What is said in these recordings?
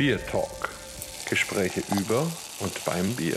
Bier Talk. Gespräche über und beim Bier.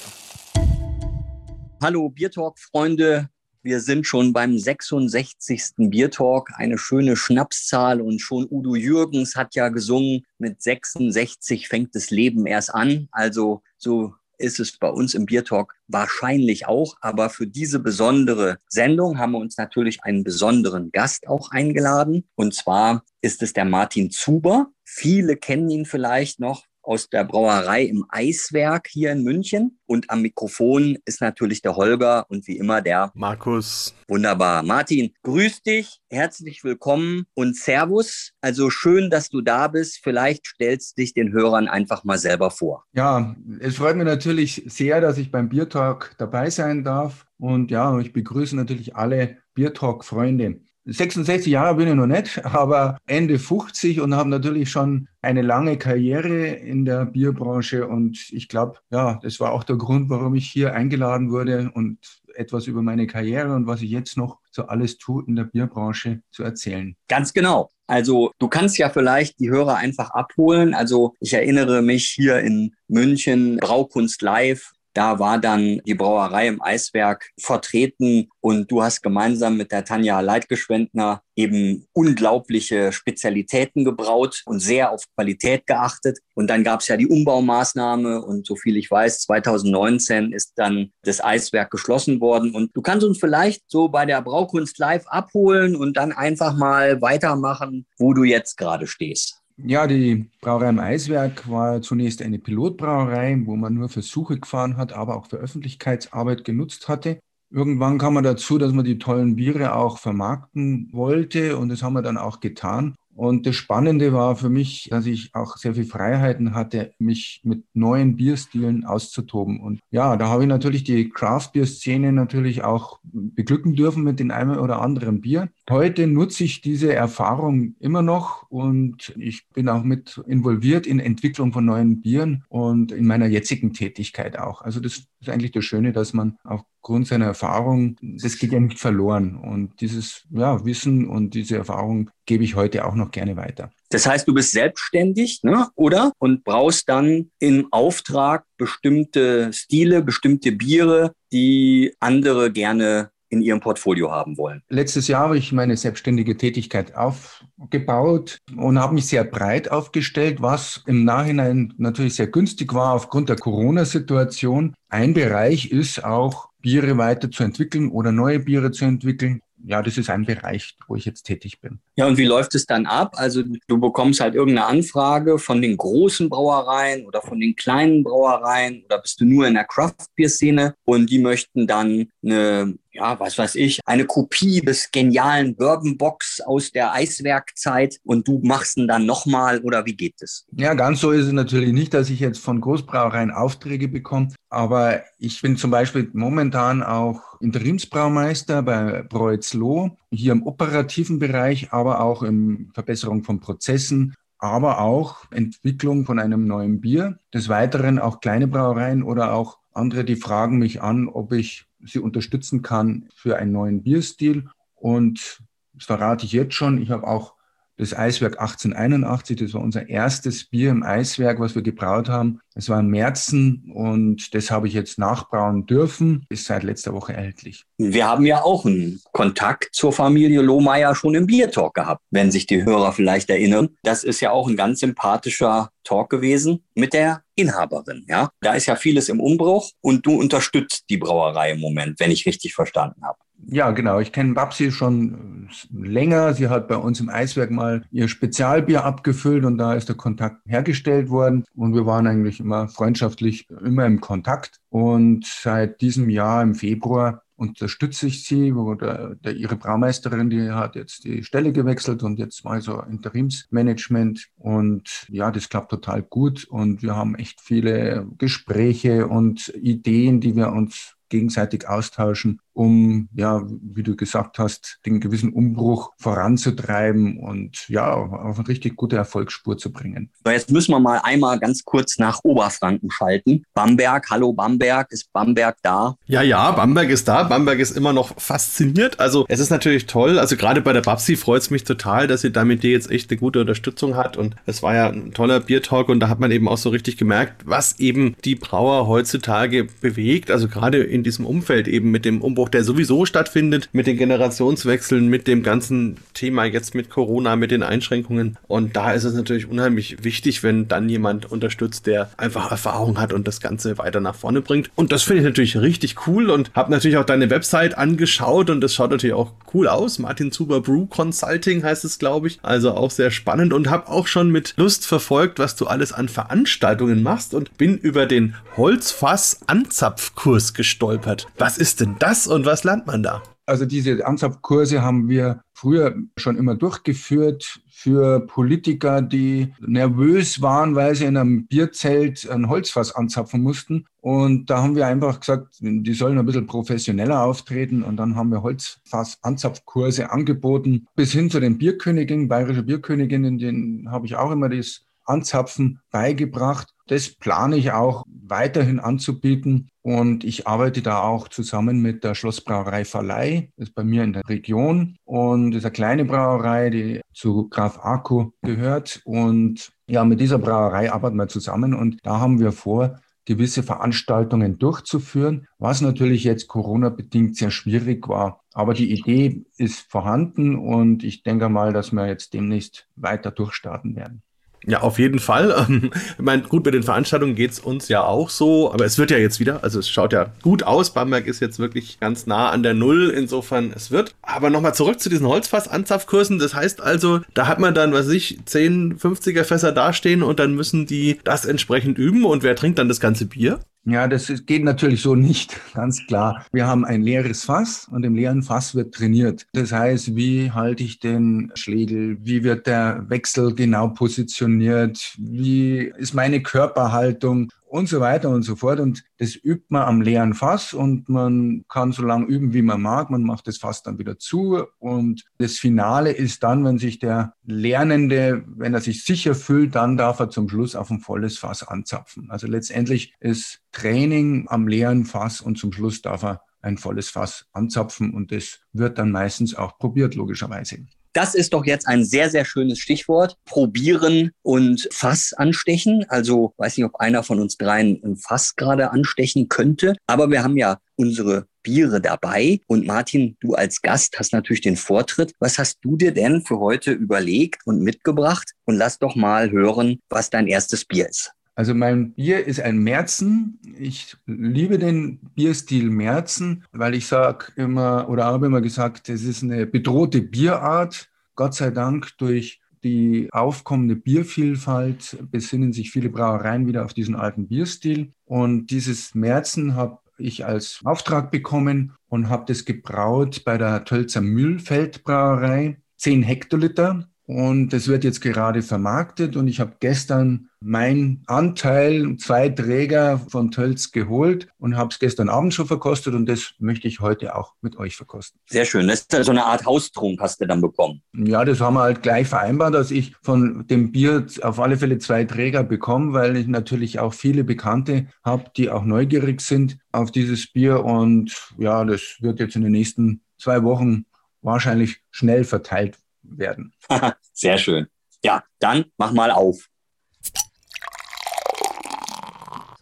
Hallo Biertalk-Freunde. Wir sind schon beim 66. Biertalk. Eine schöne Schnapszahl und schon Udo Jürgens hat ja gesungen, mit 66 fängt das Leben erst an. Also so ist es bei uns im Biertalk wahrscheinlich auch. Aber für diese besondere Sendung haben wir uns natürlich einen besonderen Gast auch eingeladen. Und zwar ist es der Martin Zuber. Viele kennen ihn vielleicht noch aus der Brauerei im Eiswerk hier in München. Und am Mikrofon ist natürlich der Holger und wie immer der Markus. Wunderbar. Martin, grüß dich, herzlich willkommen und Servus. Also schön, dass du da bist. Vielleicht stellst dich den Hörern einfach mal selber vor. Ja, es freut mich natürlich sehr, dass ich beim Biertalk dabei sein darf. Und ja, ich begrüße natürlich alle Biertalk-Freunde. 66 Jahre bin ich noch nicht, aber Ende 50 und habe natürlich schon eine lange Karriere in der Bierbranche. Und ich glaube, ja, das war auch der Grund, warum ich hier eingeladen wurde und etwas über meine Karriere und was ich jetzt noch so alles tue in der Bierbranche zu erzählen. Ganz genau. Also du kannst ja vielleicht die Hörer einfach abholen. Also ich erinnere mich hier in München, Braukunst Live, da war dann die Brauerei im Eiswerk vertreten und du hast gemeinsam mit der Tanja Leitgeschwendner eben unglaubliche Spezialitäten gebraut und sehr auf Qualität geachtet. Und dann gab es ja die Umbaumaßnahme und so viel ich weiß, 2019 ist dann das Eiswerk geschlossen worden. Und du kannst uns vielleicht so bei der Braukunst live abholen und dann einfach mal weitermachen, wo du jetzt gerade stehst. Ja, die Brauerei im Eiswerk war zunächst eine Pilotbrauerei, wo man nur Versuche gefahren hat, aber auch für Öffentlichkeitsarbeit genutzt hatte. Irgendwann kam man dazu, dass man die tollen Biere auch vermarkten wollte und das haben wir dann auch getan. Und das Spannende war für mich, dass ich auch sehr viel Freiheiten hatte, mich mit neuen Bierstilen auszutoben. Und ja, da habe ich natürlich die Craft-Bier-Szene natürlich auch beglücken dürfen mit den einen oder anderen Bier. Heute nutze ich diese Erfahrung immer noch und ich bin auch mit involviert in Entwicklung von neuen Bieren und in meiner jetzigen Tätigkeit auch. Also das ist eigentlich das Schöne, dass man aufgrund seiner Erfahrung, das geht ja nicht verloren. Und dieses ja, Wissen und diese Erfahrung gebe ich heute auch noch gerne weiter. Das heißt, du bist selbstständig, ne? oder? Und brauchst dann im Auftrag bestimmte Stile, bestimmte Biere, die andere gerne in ihrem Portfolio haben wollen? Letztes Jahr habe ich meine selbstständige Tätigkeit aufgebaut und habe mich sehr breit aufgestellt, was im Nachhinein natürlich sehr günstig war aufgrund der Corona-Situation. Ein Bereich ist auch, Biere weiterzuentwickeln oder neue Biere zu entwickeln ja, das ist ein Bereich, wo ich jetzt tätig bin. Ja, und wie läuft es dann ab? Also du bekommst halt irgendeine Anfrage von den großen Brauereien oder von den kleinen Brauereien oder bist du nur in der Craft-Bier-Szene und die möchten dann eine ja, was weiß ich, eine Kopie des genialen Bourbon Box aus der Eiswerkzeit und du machst ihn dann nochmal oder wie geht es? Ja, ganz so ist es natürlich nicht, dass ich jetzt von Großbrauereien Aufträge bekomme, aber ich bin zum Beispiel momentan auch Interimsbraumeister bei Breuzloh, hier im operativen Bereich, aber auch in Verbesserung von Prozessen, aber auch Entwicklung von einem neuen Bier. Des Weiteren auch kleine Brauereien oder auch andere, die fragen mich an, ob ich sie unterstützen kann für einen neuen Bierstil. Und das verrate ich jetzt schon. Ich habe auch das Eiswerk 1881, das war unser erstes Bier im Eiswerk, was wir gebraut haben. Es war im Märzen und das habe ich jetzt nachbrauen dürfen. Ist seit letzter Woche erhältlich. Wir haben ja auch einen Kontakt zur Familie Lohmeier schon im Biertalk gehabt, wenn sich die Hörer vielleicht erinnern. Das ist ja auch ein ganz sympathischer Talk gewesen mit der Inhaberin. Ja, da ist ja vieles im Umbruch und du unterstützt die Brauerei im Moment, wenn ich richtig verstanden habe. Ja, genau. Ich kenne Babsi schon länger. Sie hat bei uns im Eiswerk mal ihr Spezialbier abgefüllt und da ist der Kontakt hergestellt worden. Und wir waren eigentlich immer freundschaftlich, immer im Kontakt. Und seit diesem Jahr im Februar unterstütze ich sie oder der, ihre Braumeisterin, die hat jetzt die Stelle gewechselt und jetzt mal so Interimsmanagement und ja, das klappt total gut und wir haben echt viele Gespräche und Ideen, die wir uns gegenseitig austauschen um, ja, wie du gesagt hast, den gewissen Umbruch voranzutreiben und ja, auf eine richtig gute Erfolgsspur zu bringen. Jetzt müssen wir mal einmal ganz kurz nach Oberfranken schalten. Bamberg, hallo Bamberg, ist Bamberg da? Ja, ja, Bamberg ist da. Bamberg ist immer noch fasziniert. Also es ist natürlich toll. Also gerade bei der Babsi freut es mich total, dass sie da mit dir jetzt echt eine gute Unterstützung hat. Und es war ja ein toller Biertalk und da hat man eben auch so richtig gemerkt, was eben die Brauer heutzutage bewegt. Also gerade in diesem Umfeld eben mit dem Umbruch, der sowieso stattfindet, mit den Generationswechseln, mit dem ganzen Thema jetzt mit Corona, mit den Einschränkungen. Und da ist es natürlich unheimlich wichtig, wenn dann jemand unterstützt, der einfach Erfahrung hat und das Ganze weiter nach vorne bringt. Und das finde ich natürlich richtig cool und habe natürlich auch deine Website angeschaut und das schaut natürlich auch cool aus. Martin Zuber Brew Consulting heißt es, glaube ich. Also auch sehr spannend und habe auch schon mit Lust verfolgt, was du alles an Veranstaltungen machst und bin über den Holzfass-Anzapfkurs gestolpert. Was ist denn das und was lernt man da? Also diese Anzapfkurse haben wir früher schon immer durchgeführt für Politiker, die nervös waren, weil sie in einem Bierzelt ein Holzfass anzapfen mussten. Und da haben wir einfach gesagt, die sollen ein bisschen professioneller auftreten. Und dann haben wir Holzfass-Anzapfkurse angeboten, bis hin zu den Bierköniginnen, bayerische Bierköniginnen, denen habe ich auch immer das Anzapfen beigebracht. Das plane ich auch weiterhin anzubieten. Und ich arbeite da auch zusammen mit der Schlossbrauerei Verleih, das ist bei mir in der Region. Und das ist eine kleine Brauerei, die zu Graf Akku gehört. Und ja, mit dieser Brauerei arbeiten wir zusammen. Und da haben wir vor, gewisse Veranstaltungen durchzuführen, was natürlich jetzt Corona-bedingt sehr schwierig war. Aber die Idee ist vorhanden und ich denke mal, dass wir jetzt demnächst weiter durchstarten werden. Ja, auf jeden Fall. ich meine, gut, mit den Veranstaltungen geht's uns ja auch so, aber es wird ja jetzt wieder, also es schaut ja gut aus. Bamberg ist jetzt wirklich ganz nah an der Null, insofern es wird. Aber nochmal zurück zu diesen Holzfass-Anzapfkursen. Das heißt also, da hat man dann, was weiß ich, 10, 50er Fässer dastehen und dann müssen die das entsprechend üben. Und wer trinkt dann das ganze Bier? Ja, das geht natürlich so nicht, ganz klar. Wir haben ein leeres Fass und im leeren Fass wird trainiert. Das heißt, wie halte ich den Schlegel? Wie wird der Wechsel genau positioniert? Wie ist meine Körperhaltung? Und so weiter und so fort. Und das übt man am leeren Fass und man kann so lange üben, wie man mag. Man macht das Fass dann wieder zu. Und das Finale ist dann, wenn sich der Lernende, wenn er sich sicher fühlt, dann darf er zum Schluss auf ein volles Fass anzapfen. Also letztendlich ist Training am leeren Fass und zum Schluss darf er ein volles Fass anzapfen und das wird dann meistens auch probiert, logischerweise. Das ist doch jetzt ein sehr, sehr schönes Stichwort. Probieren und Fass anstechen. Also weiß nicht, ob einer von uns dreien ein Fass gerade anstechen könnte. Aber wir haben ja unsere Biere dabei. Und Martin, du als Gast hast natürlich den Vortritt. Was hast du dir denn für heute überlegt und mitgebracht? Und lass doch mal hören, was dein erstes Bier ist. Also mein Bier ist ein Märzen. Ich liebe den Bierstil Märzen, weil ich sage immer oder habe immer gesagt, es ist eine bedrohte Bierart. Gott sei Dank durch die aufkommende Biervielfalt besinnen sich viele Brauereien wieder auf diesen alten Bierstil. Und dieses Märzen habe ich als Auftrag bekommen und habe das gebraut bei der Tölzer Mühlfeldbrauerei. 10 Hektoliter und es wird jetzt gerade vermarktet und ich habe gestern mein Anteil, zwei Träger von Tölz geholt und habe es gestern Abend schon verkostet und das möchte ich heute auch mit euch verkosten. Sehr schön. Das ist so eine Art Haustrunk hast du dann bekommen. Ja, das haben wir halt gleich vereinbart, dass ich von dem Bier auf alle Fälle zwei Träger bekomme, weil ich natürlich auch viele Bekannte habe, die auch neugierig sind auf dieses Bier und ja, das wird jetzt in den nächsten zwei Wochen wahrscheinlich schnell verteilt werden. Sehr schön. Ja, dann mach mal auf.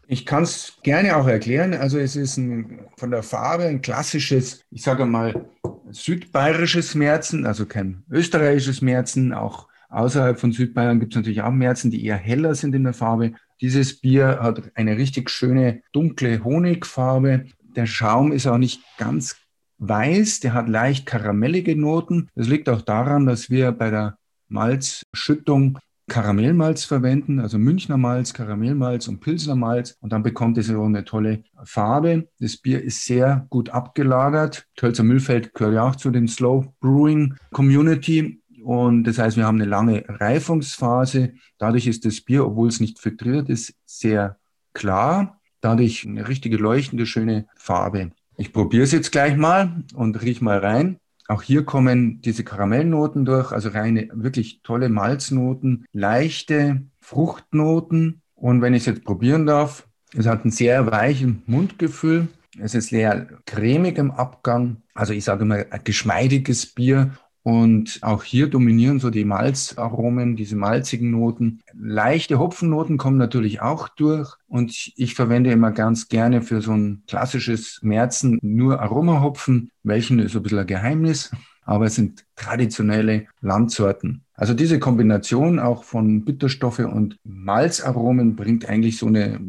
Ich kann es gerne auch erklären. Also es ist ein, von der Farbe ein klassisches, ich sage mal, südbayerisches Märzen, also kein österreichisches Märzen. Auch außerhalb von Südbayern gibt es natürlich auch Märzen, die eher heller sind in der Farbe. Dieses Bier hat eine richtig schöne dunkle Honigfarbe. Der Schaum ist auch nicht ganz weiß, der hat leicht karamellige Noten. Das liegt auch daran, dass wir bei der Malzschüttung Karamellmalz verwenden, also Münchner Malz, Karamellmalz und Pilsner Malz. Und dann bekommt es so eine tolle Farbe. Das Bier ist sehr gut abgelagert. Tölzer Müllfeld gehört ja auch zu den Slow Brewing Community. Und das heißt, wir haben eine lange Reifungsphase. Dadurch ist das Bier, obwohl es nicht filtriert ist, sehr klar. Dadurch eine richtige leuchtende, schöne Farbe. Ich probiere es jetzt gleich mal und riech mal rein. Auch hier kommen diese Karamellnoten durch, also reine, wirklich tolle Malznoten, leichte Fruchtnoten. Und wenn ich es jetzt probieren darf, es hat ein sehr weiches Mundgefühl. Es ist sehr cremig im Abgang. Also ich sage immer ein geschmeidiges Bier und auch hier dominieren so die Malzaromen, diese malzigen Noten. Leichte Hopfennoten kommen natürlich auch durch. Und ich verwende immer ganz gerne für so ein klassisches Märzen nur Aromahopfen. Welchen ist ein bisschen ein Geheimnis, aber es sind traditionelle Landsorten. Also diese Kombination auch von Bitterstoffe und Malzaromen bringt eigentlich so eine,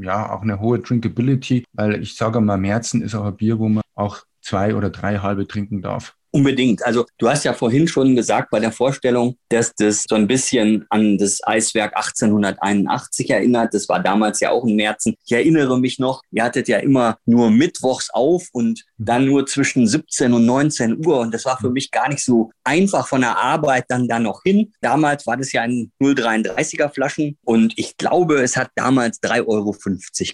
ja, auch eine hohe Drinkability, weil ich sage mal, Märzen ist auch ein Bier, wo man auch zwei oder drei halbe trinken darf. Unbedingt. Also du hast ja vorhin schon gesagt bei der Vorstellung, dass das so ein bisschen an das Eiswerk 1881 erinnert. Das war damals ja auch in Märzen. Ich erinnere mich noch, ihr hattet ja immer nur mittwochs auf und dann nur zwischen 17 und 19 Uhr. Und das war für mich gar nicht so einfach von der Arbeit dann da noch hin. Damals war das ja in 0,33er Flaschen und ich glaube, es hat damals 3,50 Euro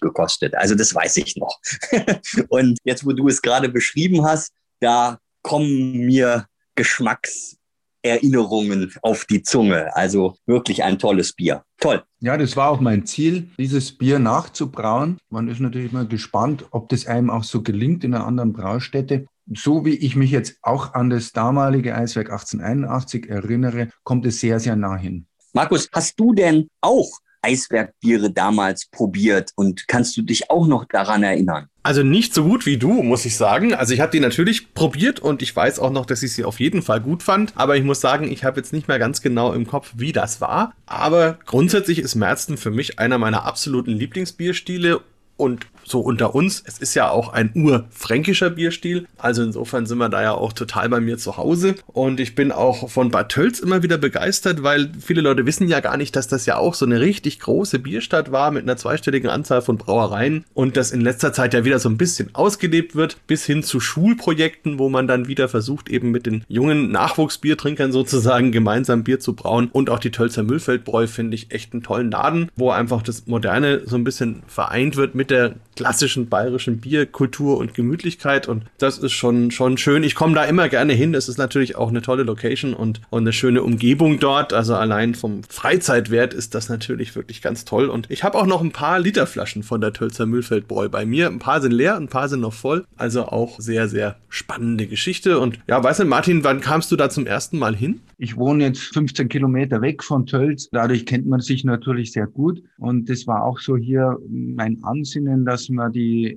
gekostet. Also das weiß ich noch. und jetzt, wo du es gerade beschrieben hast, da kommen mir Geschmackserinnerungen auf die Zunge. Also wirklich ein tolles Bier. Toll. Ja, das war auch mein Ziel, dieses Bier nachzubrauen. Man ist natürlich mal gespannt, ob das einem auch so gelingt in einer anderen Braustätte. So wie ich mich jetzt auch an das damalige Eiswerk 1881 erinnere, kommt es sehr, sehr nah hin. Markus, hast du denn auch Eisbergbiere damals probiert und kannst du dich auch noch daran erinnern? Also nicht so gut wie du, muss ich sagen. Also ich habe die natürlich probiert und ich weiß auch noch, dass ich sie auf jeden Fall gut fand. Aber ich muss sagen, ich habe jetzt nicht mehr ganz genau im Kopf, wie das war. Aber grundsätzlich ist Merzten für mich einer meiner absoluten Lieblingsbierstile und so unter uns, es ist ja auch ein urfränkischer Bierstil. Also insofern sind wir da ja auch total bei mir zu Hause. Und ich bin auch von Bad Tölz immer wieder begeistert, weil viele Leute wissen ja gar nicht, dass das ja auch so eine richtig große Bierstadt war mit einer zweistelligen Anzahl von Brauereien und das in letzter Zeit ja wieder so ein bisschen ausgelebt wird, bis hin zu Schulprojekten, wo man dann wieder versucht, eben mit den jungen Nachwuchsbiertrinkern sozusagen gemeinsam Bier zu brauen. Und auch die Tölzer Müllfeldbräu finde ich echt einen tollen Laden, wo einfach das Moderne so ein bisschen vereint wird mit der klassischen bayerischen Bierkultur und Gemütlichkeit und das ist schon, schon schön. Ich komme da immer gerne hin. Es ist natürlich auch eine tolle Location und, und eine schöne Umgebung dort. Also allein vom Freizeitwert ist das natürlich wirklich ganz toll. Und ich habe auch noch ein paar Literflaschen von der Tölzer Mühlfeldbräu bei mir. Ein paar sind leer, ein paar sind noch voll. Also auch sehr, sehr spannende Geschichte. Und ja, weißt du, Martin, wann kamst du da zum ersten Mal hin? Ich wohne jetzt 15 Kilometer weg von Tölz. Dadurch kennt man sich natürlich sehr gut. Und das war auch so hier mein Ansinnen, dass man die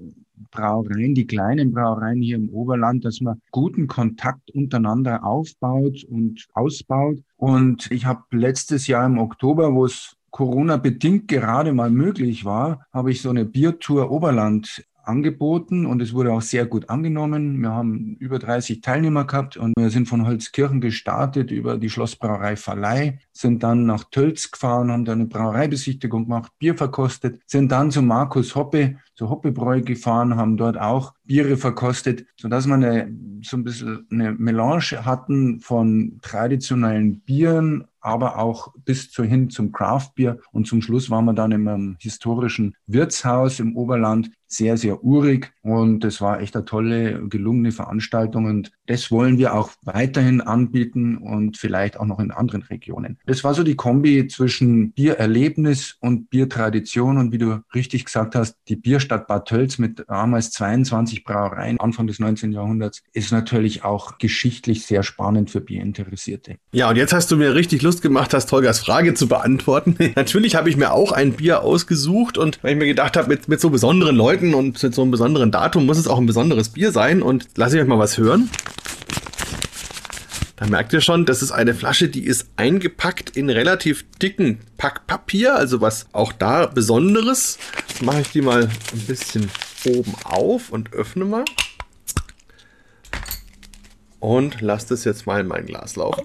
Brauereien, die kleinen Brauereien hier im Oberland, dass man guten Kontakt untereinander aufbaut und ausbaut. Und ich habe letztes Jahr im Oktober, wo es Corona bedingt gerade mal möglich war, habe ich so eine Biertour Oberland angeboten und es wurde auch sehr gut angenommen. Wir haben über 30 Teilnehmer gehabt und wir sind von Holzkirchen gestartet über die Schlossbrauerei Verleih, sind dann nach Tölz gefahren, haben da eine Brauereibesichtigung gemacht, Bier verkostet, sind dann zu Markus Hoppe, zu Hoppebräu gefahren, haben dort auch Biere verkostet, sodass wir eine, so ein bisschen eine Melange hatten von traditionellen Bieren, aber auch bis zu hin zum Craftbier. Und zum Schluss waren wir dann in einem historischen Wirtshaus im Oberland, sehr, sehr urig. Und es war echt eine tolle, gelungene Veranstaltung. Und das wollen wir auch weiterhin anbieten und vielleicht auch noch in anderen Regionen. Das war so die Kombi zwischen Biererlebnis und Biertradition. Und wie du richtig gesagt hast, die Bierstadt Bad Tölz mit damals 22 Brauereien Anfang des 19. Jahrhunderts ist natürlich auch geschichtlich sehr spannend für Bierinteressierte. Ja, und jetzt hast du mir richtig Lust gemacht, hast Holgers Frage zu beantworten. natürlich habe ich mir auch ein Bier ausgesucht und weil ich mir gedacht habe, mit, mit so besonderen Leuten und mit so einem besonderen Datum muss es auch ein besonderes Bier sein. Und lasse ich euch mal was hören. Da merkt ihr schon, das ist eine Flasche, die ist eingepackt in relativ dicken Packpapier, also was auch da Besonderes. Mache ich die mal ein bisschen oben auf und öffne mal. Und lasse das jetzt mal in mein Glas laufen.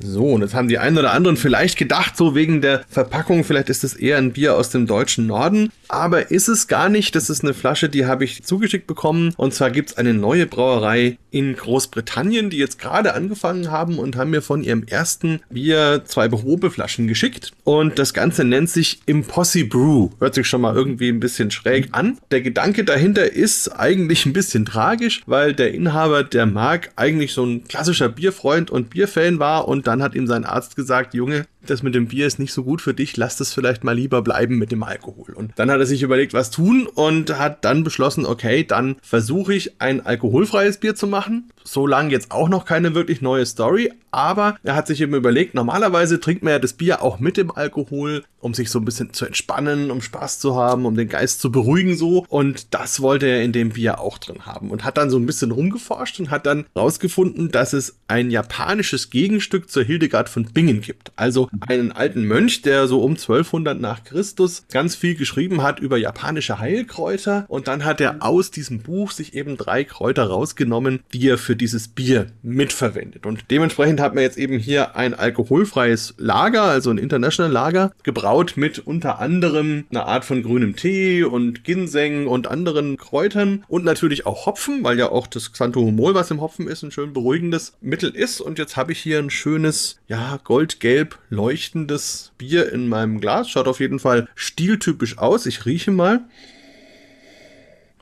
So, und jetzt haben die einen oder anderen vielleicht gedacht, so wegen der Verpackung, vielleicht ist es eher ein Bier aus dem deutschen Norden. Aber ist es gar nicht. Das ist eine Flasche, die habe ich zugeschickt bekommen. Und zwar gibt es eine neue Brauerei in Großbritannien, die jetzt gerade angefangen haben und haben mir von ihrem ersten Bier zwei Probeflaschen geschickt. Und das Ganze nennt sich Impossible Brew. Hört sich schon mal irgendwie ein bisschen schräg an. Der Gedanke dahinter ist eigentlich ein bisschen tragisch, weil der Inhaber der Mark eigentlich so ein klassischer Bierfreund und Bierfan war und dann hat ihm sein Arzt gesagt, Junge, das mit dem Bier ist nicht so gut für dich, lass das vielleicht mal lieber bleiben mit dem Alkohol. Und dann hat er sich überlegt, was tun und hat dann beschlossen, okay, dann versuche ich ein alkoholfreies Bier zu machen. So lange jetzt auch noch keine wirklich neue Story, aber er hat sich eben überlegt, normalerweise trinkt man ja das Bier auch mit dem Alkohol, um sich so ein bisschen zu entspannen, um Spaß zu haben, um den Geist zu beruhigen so. Und das wollte er in dem Bier auch drin haben und hat dann so ein bisschen rumgeforscht und hat dann rausgefunden, dass es ein japanisches Gegenstück zur Hildegard von Bingen gibt. Also einen alten Mönch, der so um 1200 nach Christus ganz viel geschrieben hat über japanische Heilkräuter und dann hat er aus diesem Buch sich eben drei Kräuter rausgenommen, die er für dieses Bier mitverwendet. Und dementsprechend hat man jetzt eben hier ein alkoholfreies Lager, also ein International Lager, gebraut mit unter anderem einer Art von grünem Tee und Ginseng und anderen Kräutern und natürlich auch Hopfen, weil ja auch das Xanthomol, was im Hopfen ist, ein schön beruhigendes Mittel ist. Und jetzt habe ich hier ein schönes, ja, goldgelb leuchtendes Bier in meinem Glas. Schaut auf jeden Fall stiltypisch aus. Ich rieche mal.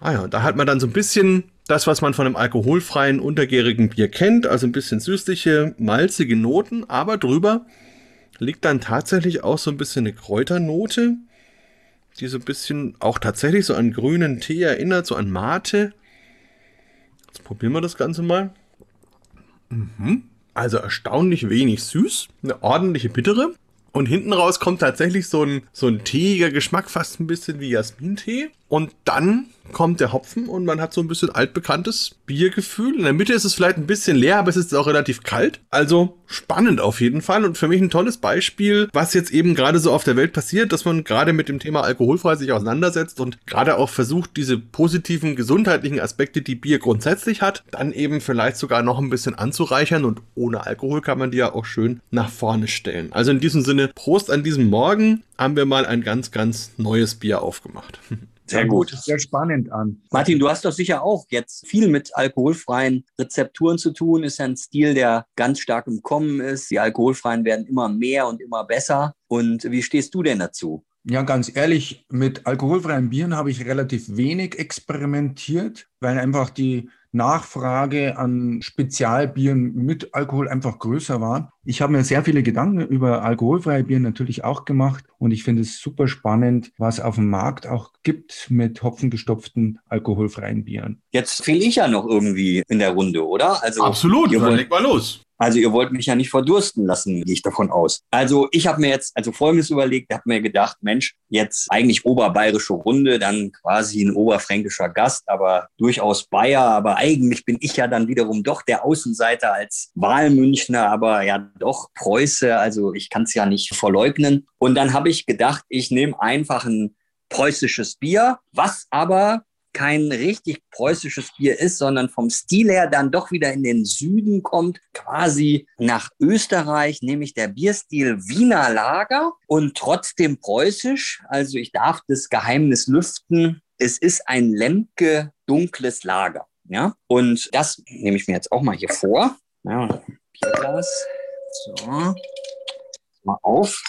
Ah ja, da hat man dann so ein bisschen das, was man von einem alkoholfreien, untergärigen Bier kennt. Also ein bisschen süßliche, malzige Noten, aber drüber liegt dann tatsächlich auch so ein bisschen eine Kräuternote, die so ein bisschen auch tatsächlich so an grünen Tee erinnert, so an Mate. Jetzt probieren wir das Ganze mal. Mhm. Also erstaunlich wenig süß, eine ordentliche bittere. Und hinten raus kommt tatsächlich so ein, so ein teeiger Geschmack, fast ein bisschen wie Jasmintee. Und dann kommt der Hopfen und man hat so ein bisschen altbekanntes Biergefühl. In der Mitte ist es vielleicht ein bisschen leer, aber es ist auch relativ kalt. Also spannend auf jeden Fall und für mich ein tolles Beispiel, was jetzt eben gerade so auf der Welt passiert, dass man gerade mit dem Thema alkoholfrei sich auseinandersetzt und gerade auch versucht, diese positiven gesundheitlichen Aspekte, die Bier grundsätzlich hat, dann eben vielleicht sogar noch ein bisschen anzureichern und ohne Alkohol kann man die ja auch schön nach vorne stellen. Also in diesem Sinne, Prost an diesem Morgen haben wir mal ein ganz, ganz neues Bier aufgemacht. Sehr gut. Sehr spannend an. Martin, du hast doch sicher auch jetzt viel mit alkoholfreien Rezepturen zu tun. Ist ja ein Stil, der ganz stark im Kommen ist. Die alkoholfreien werden immer mehr und immer besser. Und wie stehst du denn dazu? Ja, ganz ehrlich, mit alkoholfreien Bieren habe ich relativ wenig experimentiert, weil einfach die Nachfrage an Spezialbieren mit Alkohol einfach größer war. Ich habe mir sehr viele Gedanken über alkoholfreie Bier natürlich auch gemacht und ich finde es super spannend, was auf dem Markt auch gibt mit hopfengestopften alkoholfreien Bieren. Jetzt fehle ich ja noch irgendwie in der Runde, oder? Also Absolut, dann leg mal los. Also ihr wollt mich ja nicht verdursten lassen, gehe ich davon aus. Also ich habe mir jetzt also Folgendes überlegt, habe mir gedacht, Mensch, jetzt eigentlich oberbayerische Runde, dann quasi ein oberfränkischer Gast, aber durchaus Bayer, aber eigentlich bin ich ja dann wiederum doch der Außenseiter als Wahlmünchner, aber ja doch Preuße, also ich kann es ja nicht verleugnen. Und dann habe ich gedacht, ich nehme einfach ein preußisches Bier, was aber kein richtig preußisches Bier ist, sondern vom Stil her dann doch wieder in den Süden kommt, quasi nach Österreich, nämlich der Bierstil Wiener Lager und trotzdem preußisch. Also ich darf das Geheimnis lüften. Es ist ein Lemke dunkles Lager. Ja, und das nehme ich mir jetzt auch mal hier vor. Ja, Bierglas. So, mal auf.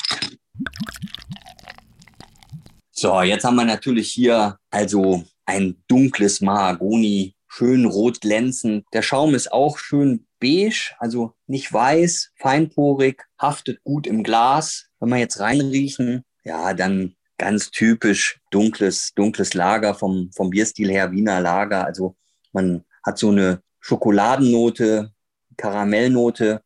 So, jetzt haben wir natürlich hier also ein dunkles Mahagoni, schön rot glänzend. Der Schaum ist auch schön beige, also nicht weiß, feinporig, haftet gut im Glas. Wenn wir jetzt reinriechen, ja, dann ganz typisch dunkles, dunkles Lager vom, vom Bierstil her, Wiener Lager. Also man hat so eine Schokoladennote, Karamellnote,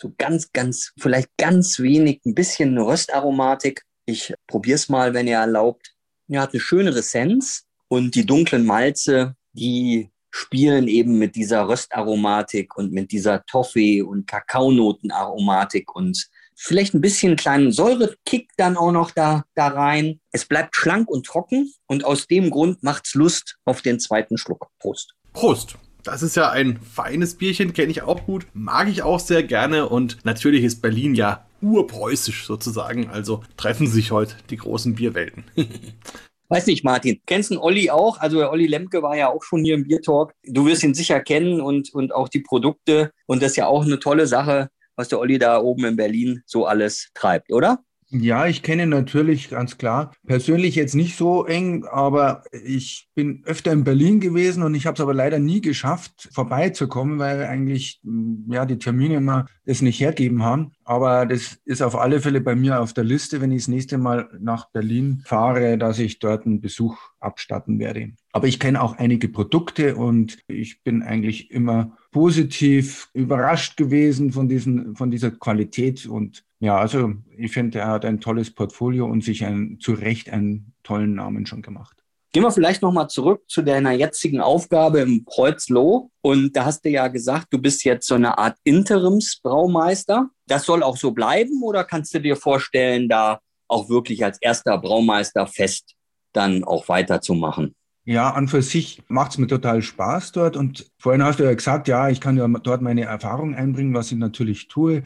so ganz, ganz, vielleicht ganz wenig, ein bisschen Röstaromatik. Ich probiere es mal, wenn ihr erlaubt. Ja, hat eine schöne Ressenz, und die dunklen Malze, die spielen eben mit dieser Röstaromatik und mit dieser Toffee- und Kakaonotenaromatik und vielleicht ein bisschen kleinen Säurekick dann auch noch da, da rein. Es bleibt schlank und trocken und aus dem Grund macht es Lust auf den zweiten Schluck. Prost. Prost. Das ist ja ein feines Bierchen, kenne ich auch gut, mag ich auch sehr gerne und natürlich ist Berlin ja urpreußisch sozusagen, also treffen sich heute die großen Bierwelten. Weiß nicht, Martin, kennst du Olli auch? Also der Olli Lemke war ja auch schon hier im Biertalk. Du wirst ihn sicher kennen und, und auch die Produkte. Und das ist ja auch eine tolle Sache, was der Olli da oben in Berlin so alles treibt, oder? Ja, ich kenne natürlich ganz klar. Persönlich jetzt nicht so eng, aber ich bin öfter in Berlin gewesen und ich habe es aber leider nie geschafft, vorbeizukommen, weil eigentlich mm, ja die Termine immer das nicht hergeben haben. Aber das ist auf alle Fälle bei mir auf der Liste, wenn ich das nächste Mal nach Berlin fahre, dass ich dort einen Besuch abstatten werde. Aber ich kenne auch einige Produkte und ich bin eigentlich immer positiv überrascht gewesen von diesen, von dieser Qualität und ja, also ich finde, er hat ein tolles Portfolio und sich ein, zu Recht einen tollen Namen schon gemacht. Gehen wir vielleicht nochmal zurück zu deiner jetzigen Aufgabe im Kreuzloh. Und da hast du ja gesagt, du bist jetzt so eine Art Interimsbraumeister. Das soll auch so bleiben oder kannst du dir vorstellen, da auch wirklich als erster Braumeister fest dann auch weiterzumachen? Ja, an für sich macht es mir total Spaß dort. Und vorhin hast du ja gesagt, ja, ich kann ja dort meine Erfahrung einbringen, was ich natürlich tue.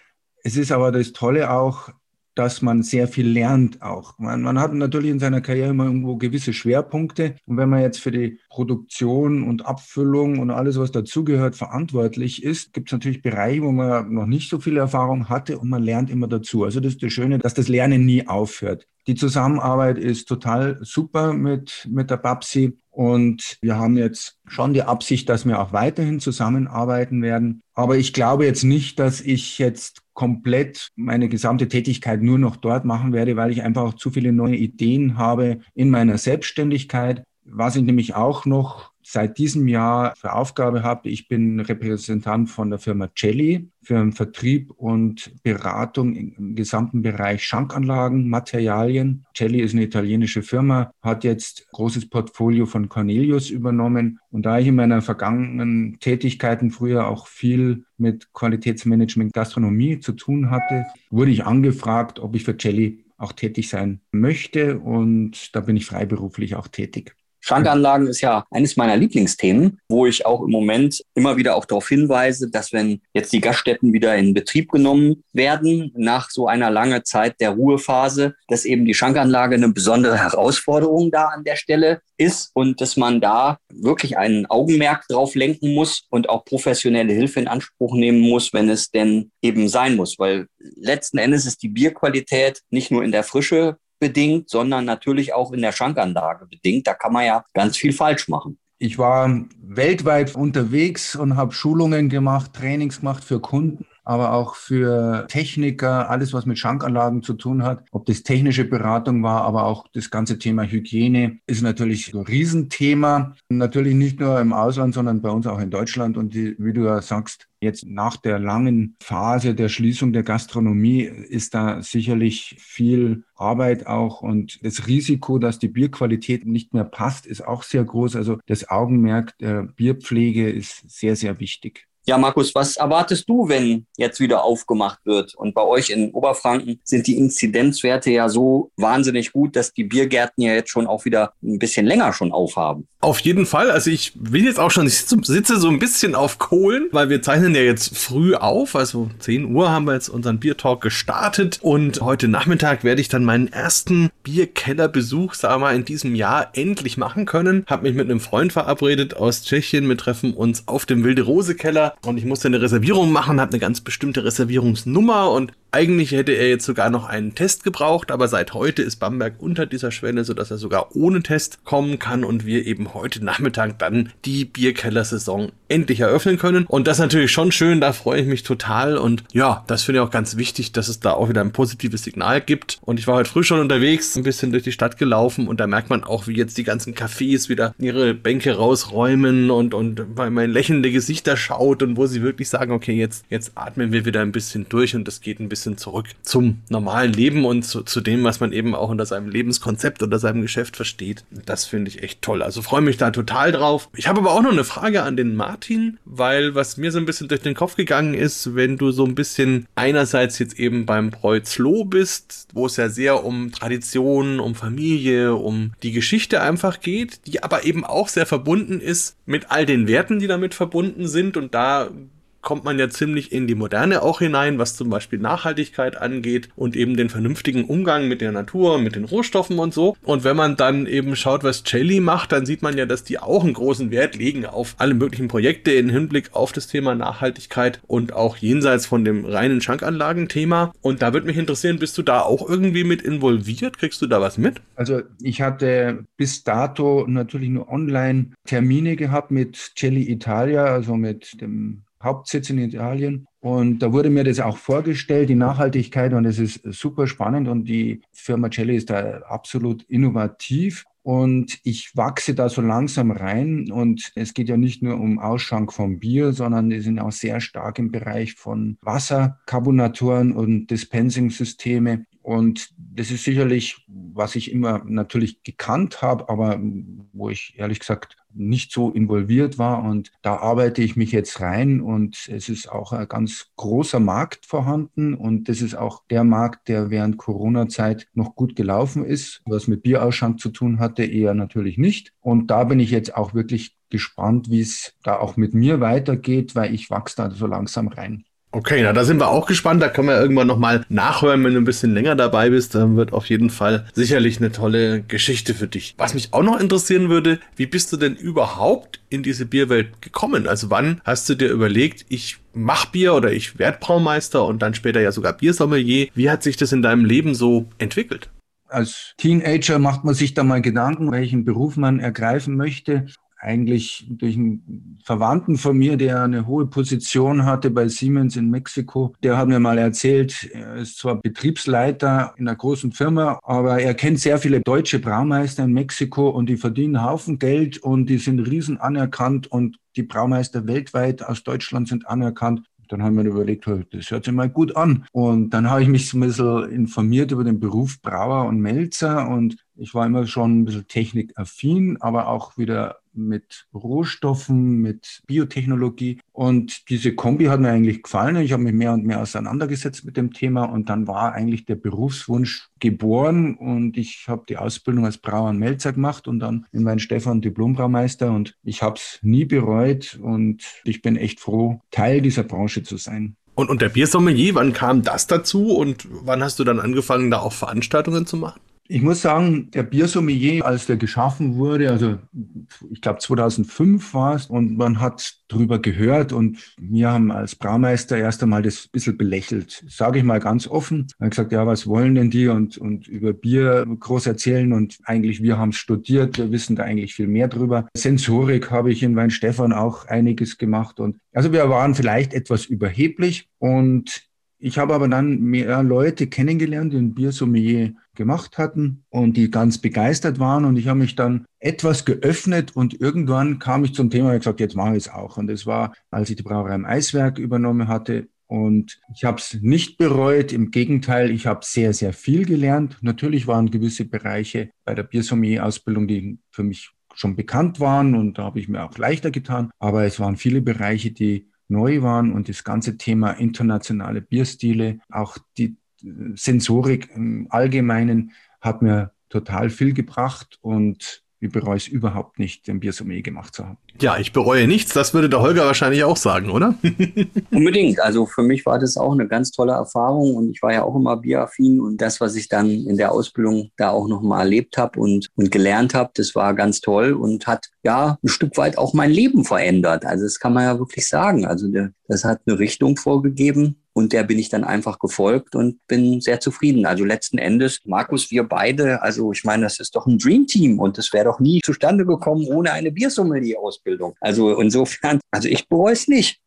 Es ist aber das Tolle auch, dass man sehr viel lernt auch. Man, man, hat natürlich in seiner Karriere immer irgendwo gewisse Schwerpunkte. Und wenn man jetzt für die Produktion und Abfüllung und alles, was dazugehört, verantwortlich ist, gibt es natürlich Bereiche, wo man noch nicht so viel Erfahrung hatte und man lernt immer dazu. Also das ist das Schöne, dass das Lernen nie aufhört. Die Zusammenarbeit ist total super mit, mit der Babsi. Und wir haben jetzt schon die Absicht, dass wir auch weiterhin zusammenarbeiten werden. Aber ich glaube jetzt nicht, dass ich jetzt komplett meine gesamte Tätigkeit nur noch dort machen werde, weil ich einfach auch zu viele neue Ideen habe in meiner Selbstständigkeit. Was ich nämlich auch noch seit diesem Jahr für Aufgabe habe. Ich bin Repräsentant von der Firma Celli für den Vertrieb und Beratung im gesamten Bereich Schankanlagen, Materialien. Celli ist eine italienische Firma, hat jetzt großes Portfolio von Cornelius übernommen. Und da ich in meiner vergangenen Tätigkeiten früher auch viel mit Qualitätsmanagement Gastronomie zu tun hatte, wurde ich angefragt, ob ich für Celli auch tätig sein möchte. Und da bin ich freiberuflich auch tätig. Schrankanlagen ist ja eines meiner Lieblingsthemen, wo ich auch im Moment immer wieder auch darauf hinweise, dass wenn jetzt die Gaststätten wieder in Betrieb genommen werden, nach so einer langen Zeit der Ruhephase, dass eben die Schrankanlage eine besondere Herausforderung da an der Stelle ist und dass man da wirklich einen Augenmerk drauf lenken muss und auch professionelle Hilfe in Anspruch nehmen muss, wenn es denn eben sein muss, weil letzten Endes ist die Bierqualität nicht nur in der Frische bedingt, sondern natürlich auch in der Schankanlage bedingt. Da kann man ja ganz viel falsch machen. Ich war weltweit unterwegs und habe Schulungen gemacht, Trainings gemacht für Kunden aber auch für Techniker, alles, was mit Schankanlagen zu tun hat. Ob das technische Beratung war, aber auch das ganze Thema Hygiene ist natürlich ein Riesenthema. Natürlich nicht nur im Ausland, sondern bei uns auch in Deutschland. Und die, wie du ja sagst, jetzt nach der langen Phase der Schließung der Gastronomie ist da sicherlich viel Arbeit auch und das Risiko, dass die Bierqualität nicht mehr passt, ist auch sehr groß. Also das Augenmerk der Bierpflege ist sehr, sehr wichtig. Ja, Markus, was erwartest du, wenn jetzt wieder aufgemacht wird? Und bei euch in Oberfranken sind die Inzidenzwerte ja so wahnsinnig gut, dass die Biergärten ja jetzt schon auch wieder ein bisschen länger schon aufhaben. Auf jeden Fall. Also ich will jetzt auch schon, ich sitze so ein bisschen auf Kohlen, weil wir zeichnen ja jetzt früh auf. Also 10 Uhr haben wir jetzt unseren Biertalk gestartet und heute Nachmittag werde ich dann meinen ersten Bierkellerbesuch, sagen wir mal, in diesem Jahr endlich machen können. Hab mich mit einem Freund verabredet aus Tschechien. Wir treffen uns auf dem Wilde Rose Keller und ich musste eine Reservierung machen, habe eine ganz bestimmte Reservierungsnummer und eigentlich hätte er jetzt sogar noch einen Test gebraucht, aber seit heute ist Bamberg unter dieser Schwelle, sodass er sogar ohne Test kommen kann und wir eben heute Nachmittag dann die Bierkeller-Saison endlich eröffnen können. Und das ist natürlich schon schön, da freue ich mich total. Und ja, das finde ich auch ganz wichtig, dass es da auch wieder ein positives Signal gibt. Und ich war heute früh schon unterwegs, ein bisschen durch die Stadt gelaufen und da merkt man auch, wie jetzt die ganzen Cafés wieder ihre Bänke rausräumen und, und bei mein lächelnde Gesichter schaut und wo sie wirklich sagen, okay, jetzt, jetzt atmen wir wieder ein bisschen durch und das geht ein bisschen bisschen zurück zum normalen Leben und zu, zu dem, was man eben auch unter seinem Lebenskonzept oder seinem Geschäft versteht. Das finde ich echt toll. Also freue mich da total drauf. Ich habe aber auch noch eine Frage an den Martin, weil was mir so ein bisschen durch den Kopf gegangen ist, wenn du so ein bisschen einerseits jetzt eben beim Preuzloh bist, wo es ja sehr um Tradition, um Familie, um die Geschichte einfach geht, die aber eben auch sehr verbunden ist mit all den Werten, die damit verbunden sind und da kommt man ja ziemlich in die Moderne auch hinein, was zum Beispiel Nachhaltigkeit angeht und eben den vernünftigen Umgang mit der Natur, mit den Rohstoffen und so. Und wenn man dann eben schaut, was Jelly macht, dann sieht man ja, dass die auch einen großen Wert legen auf alle möglichen Projekte im Hinblick auf das Thema Nachhaltigkeit und auch jenseits von dem reinen Schankanlagen-Thema. Und da würde mich interessieren, bist du da auch irgendwie mit involviert? Kriegst du da was mit? Also ich hatte bis dato natürlich nur online Termine gehabt mit Jelly Italia, also mit dem Hauptsitz in Italien. Und da wurde mir das auch vorgestellt, die Nachhaltigkeit, und es ist super spannend. Und die Firma Jelly ist da absolut innovativ. Und ich wachse da so langsam rein. Und es geht ja nicht nur um Ausschank von Bier, sondern die sind auch sehr stark im Bereich von Wasserkarbonatoren und Dispensing-Systeme. Und das ist sicherlich, was ich immer natürlich gekannt habe, aber wo ich ehrlich gesagt nicht so involviert war. Und da arbeite ich mich jetzt rein und es ist auch ein ganz großer Markt vorhanden. Und das ist auch der Markt, der während Corona-Zeit noch gut gelaufen ist. Was mit Bierausschank zu tun hatte, eher natürlich nicht. Und da bin ich jetzt auch wirklich gespannt, wie es da auch mit mir weitergeht, weil ich wachse da so langsam rein. Okay, na da sind wir auch gespannt. Da können wir irgendwann nochmal nachhören, wenn du ein bisschen länger dabei bist. Dann wird auf jeden Fall sicherlich eine tolle Geschichte für dich. Was mich auch noch interessieren würde, wie bist du denn überhaupt in diese Bierwelt gekommen? Also wann hast du dir überlegt, ich mach Bier oder ich werde Braumeister und dann später ja sogar Biersommelier? Wie hat sich das in deinem Leben so entwickelt? Als Teenager macht man sich da mal Gedanken, welchen Beruf man ergreifen möchte eigentlich durch einen Verwandten von mir, der eine hohe Position hatte bei Siemens in Mexiko. Der hat mir mal erzählt, er ist zwar Betriebsleiter in einer großen Firma, aber er kennt sehr viele deutsche Braumeister in Mexiko und die verdienen Haufen Geld und die sind riesen anerkannt und die Braumeister weltweit aus Deutschland sind anerkannt. Dann haben wir überlegt, das hört sich mal gut an. Und dann habe ich mich so ein bisschen informiert über den Beruf Brauer und Melzer und ich war immer schon ein bisschen technikaffin, aber auch wieder mit Rohstoffen, mit Biotechnologie. Und diese Kombi hat mir eigentlich gefallen. Ich habe mich mehr und mehr auseinandergesetzt mit dem Thema und dann war eigentlich der Berufswunsch geboren und ich habe die Ausbildung als Brauer und Melzer gemacht und dann in meinen Stefan Diplombraumeister und ich habe es nie bereut und ich bin echt froh, Teil dieser Branche zu sein. Und, und der Biersommelier, wann kam das dazu und wann hast du dann angefangen, da auch Veranstaltungen zu machen? Ich muss sagen, der Biersommelier, als der geschaffen wurde, also ich glaube 2005 war es, und man hat drüber gehört und wir haben als Braumeister erst einmal das bisschen belächelt, sage ich mal ganz offen. Habe gesagt, ja, was wollen denn die und, und über Bier groß erzählen und eigentlich wir haben es studiert, wir wissen da eigentlich viel mehr drüber. Sensorik habe ich in Weinstefan auch einiges gemacht und also wir waren vielleicht etwas überheblich und ich habe aber dann mehr Leute kennengelernt, die ein Biersommelier gemacht hatten und die ganz begeistert waren. Und ich habe mich dann etwas geöffnet und irgendwann kam ich zum Thema und gesagt, jetzt mache ich es auch. Und es war, als ich die Brauerei im Eiswerk übernommen hatte. Und ich habe es nicht bereut. Im Gegenteil, ich habe sehr, sehr viel gelernt. Natürlich waren gewisse Bereiche bei der Biersommelier-Ausbildung, die für mich schon bekannt waren und da habe ich mir auch leichter getan. Aber es waren viele Bereiche, die neu waren und das ganze Thema internationale Bierstile, auch die Sensorik im Allgemeinen hat mir total viel gebracht und ich bereue es überhaupt nicht, den Biersommelier gemacht zu haben. Ja, ich bereue nichts. Das würde der Holger wahrscheinlich auch sagen, oder? Unbedingt. Also für mich war das auch eine ganz tolle Erfahrung und ich war ja auch immer bieraffin und das, was ich dann in der Ausbildung da auch nochmal erlebt habe und, und gelernt habe, das war ganz toll und hat ja ein Stück weit auch mein Leben verändert. Also das kann man ja wirklich sagen. Also der, das hat eine Richtung vorgegeben, und der bin ich dann einfach gefolgt und bin sehr zufrieden. Also letzten Endes, Markus, wir beide, also ich meine, das ist doch ein Dream Team und das wäre doch nie zustande gekommen ohne eine Biersommelier-Ausbildung. Also insofern, also ich bereue es nicht.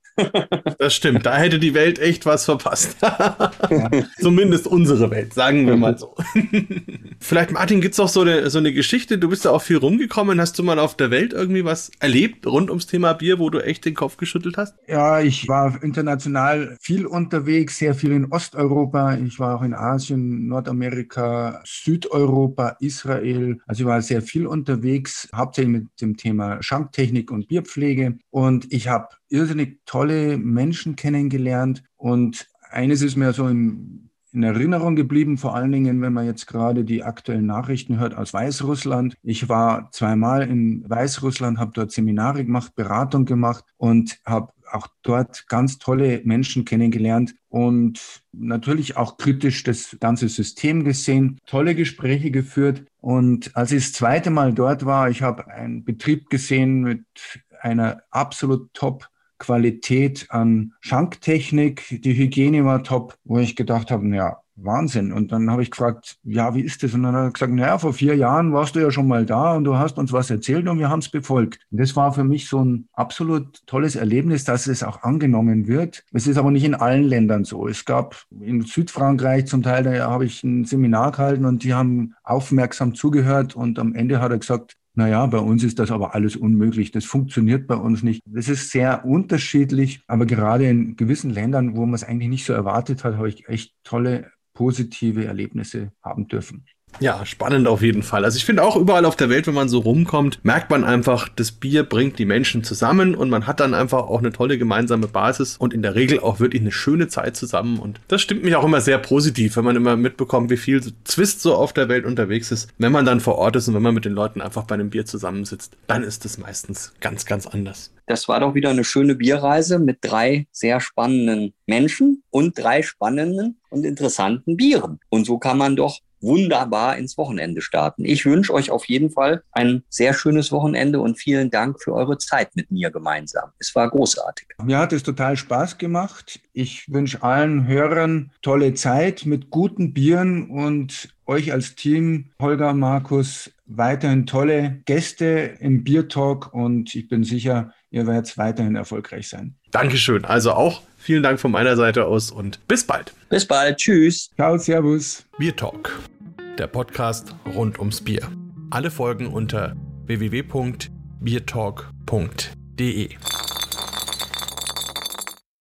Das stimmt, da hätte die Welt echt was verpasst. Zumindest unsere Welt, sagen wir mal so. Vielleicht, Martin, gibt es auch so eine, so eine Geschichte, du bist da auch viel rumgekommen, hast du mal auf der Welt irgendwie was erlebt rund ums Thema Bier, wo du echt den Kopf geschüttelt hast? Ja, ich war international viel unterwegs, sehr viel in Osteuropa, ich war auch in Asien, Nordamerika, Südeuropa, Israel, also ich war sehr viel unterwegs, hauptsächlich mit dem Thema Schanktechnik und Bierpflege. Und ich habe irrsinnig tolle Menschen kennengelernt und eines ist mir so in, in Erinnerung geblieben, vor allen Dingen, wenn man jetzt gerade die aktuellen Nachrichten hört aus Weißrussland. Ich war zweimal in Weißrussland, habe dort Seminare gemacht, Beratung gemacht und habe auch dort ganz tolle Menschen kennengelernt und natürlich auch kritisch das ganze System gesehen, tolle Gespräche geführt. Und als ich das zweite Mal dort war, ich habe einen Betrieb gesehen mit einer absolut top Qualität an Schanktechnik, die Hygiene war top, wo ich gedacht habe, ja, Wahnsinn. Und dann habe ich gefragt, ja, wie ist das? Und dann hat er gesagt, naja, vor vier Jahren warst du ja schon mal da und du hast uns was erzählt und wir haben es befolgt. Und das war für mich so ein absolut tolles Erlebnis, dass es auch angenommen wird. Es ist aber nicht in allen Ländern so. Es gab in Südfrankreich zum Teil, da habe ich ein Seminar gehalten und die haben aufmerksam zugehört und am Ende hat er gesagt, naja, bei uns ist das aber alles unmöglich. Das funktioniert bei uns nicht. Das ist sehr unterschiedlich, aber gerade in gewissen Ländern, wo man es eigentlich nicht so erwartet hat, habe ich echt tolle positive Erlebnisse haben dürfen. Ja, spannend auf jeden Fall. Also ich finde auch überall auf der Welt, wenn man so rumkommt, merkt man einfach, das Bier bringt die Menschen zusammen und man hat dann einfach auch eine tolle gemeinsame Basis und in der Regel auch wirklich eine schöne Zeit zusammen. Und das stimmt mich auch immer sehr positiv, wenn man immer mitbekommt, wie viel Zwist so auf der Welt unterwegs ist. Wenn man dann vor Ort ist und wenn man mit den Leuten einfach bei einem Bier zusammensitzt, dann ist es meistens ganz, ganz anders. Das war doch wieder eine schöne Bierreise mit drei sehr spannenden Menschen und drei spannenden und interessanten Bieren. Und so kann man doch wunderbar ins Wochenende starten. Ich wünsche euch auf jeden Fall ein sehr schönes Wochenende und vielen Dank für eure Zeit mit mir gemeinsam. Es war großartig. Mir hat es total Spaß gemacht. Ich wünsche allen Hörern tolle Zeit mit guten Bieren und euch als Team, Holger, Markus, weiterhin tolle Gäste im Biertalk und ich bin sicher, ihr werdet weiterhin erfolgreich sein. Dankeschön. Also auch vielen Dank von meiner Seite aus und bis bald. Bis bald. Tschüss. Ciao, Servus. Bier Talk, der Podcast rund ums Bier. Alle Folgen unter www.biertalk.de.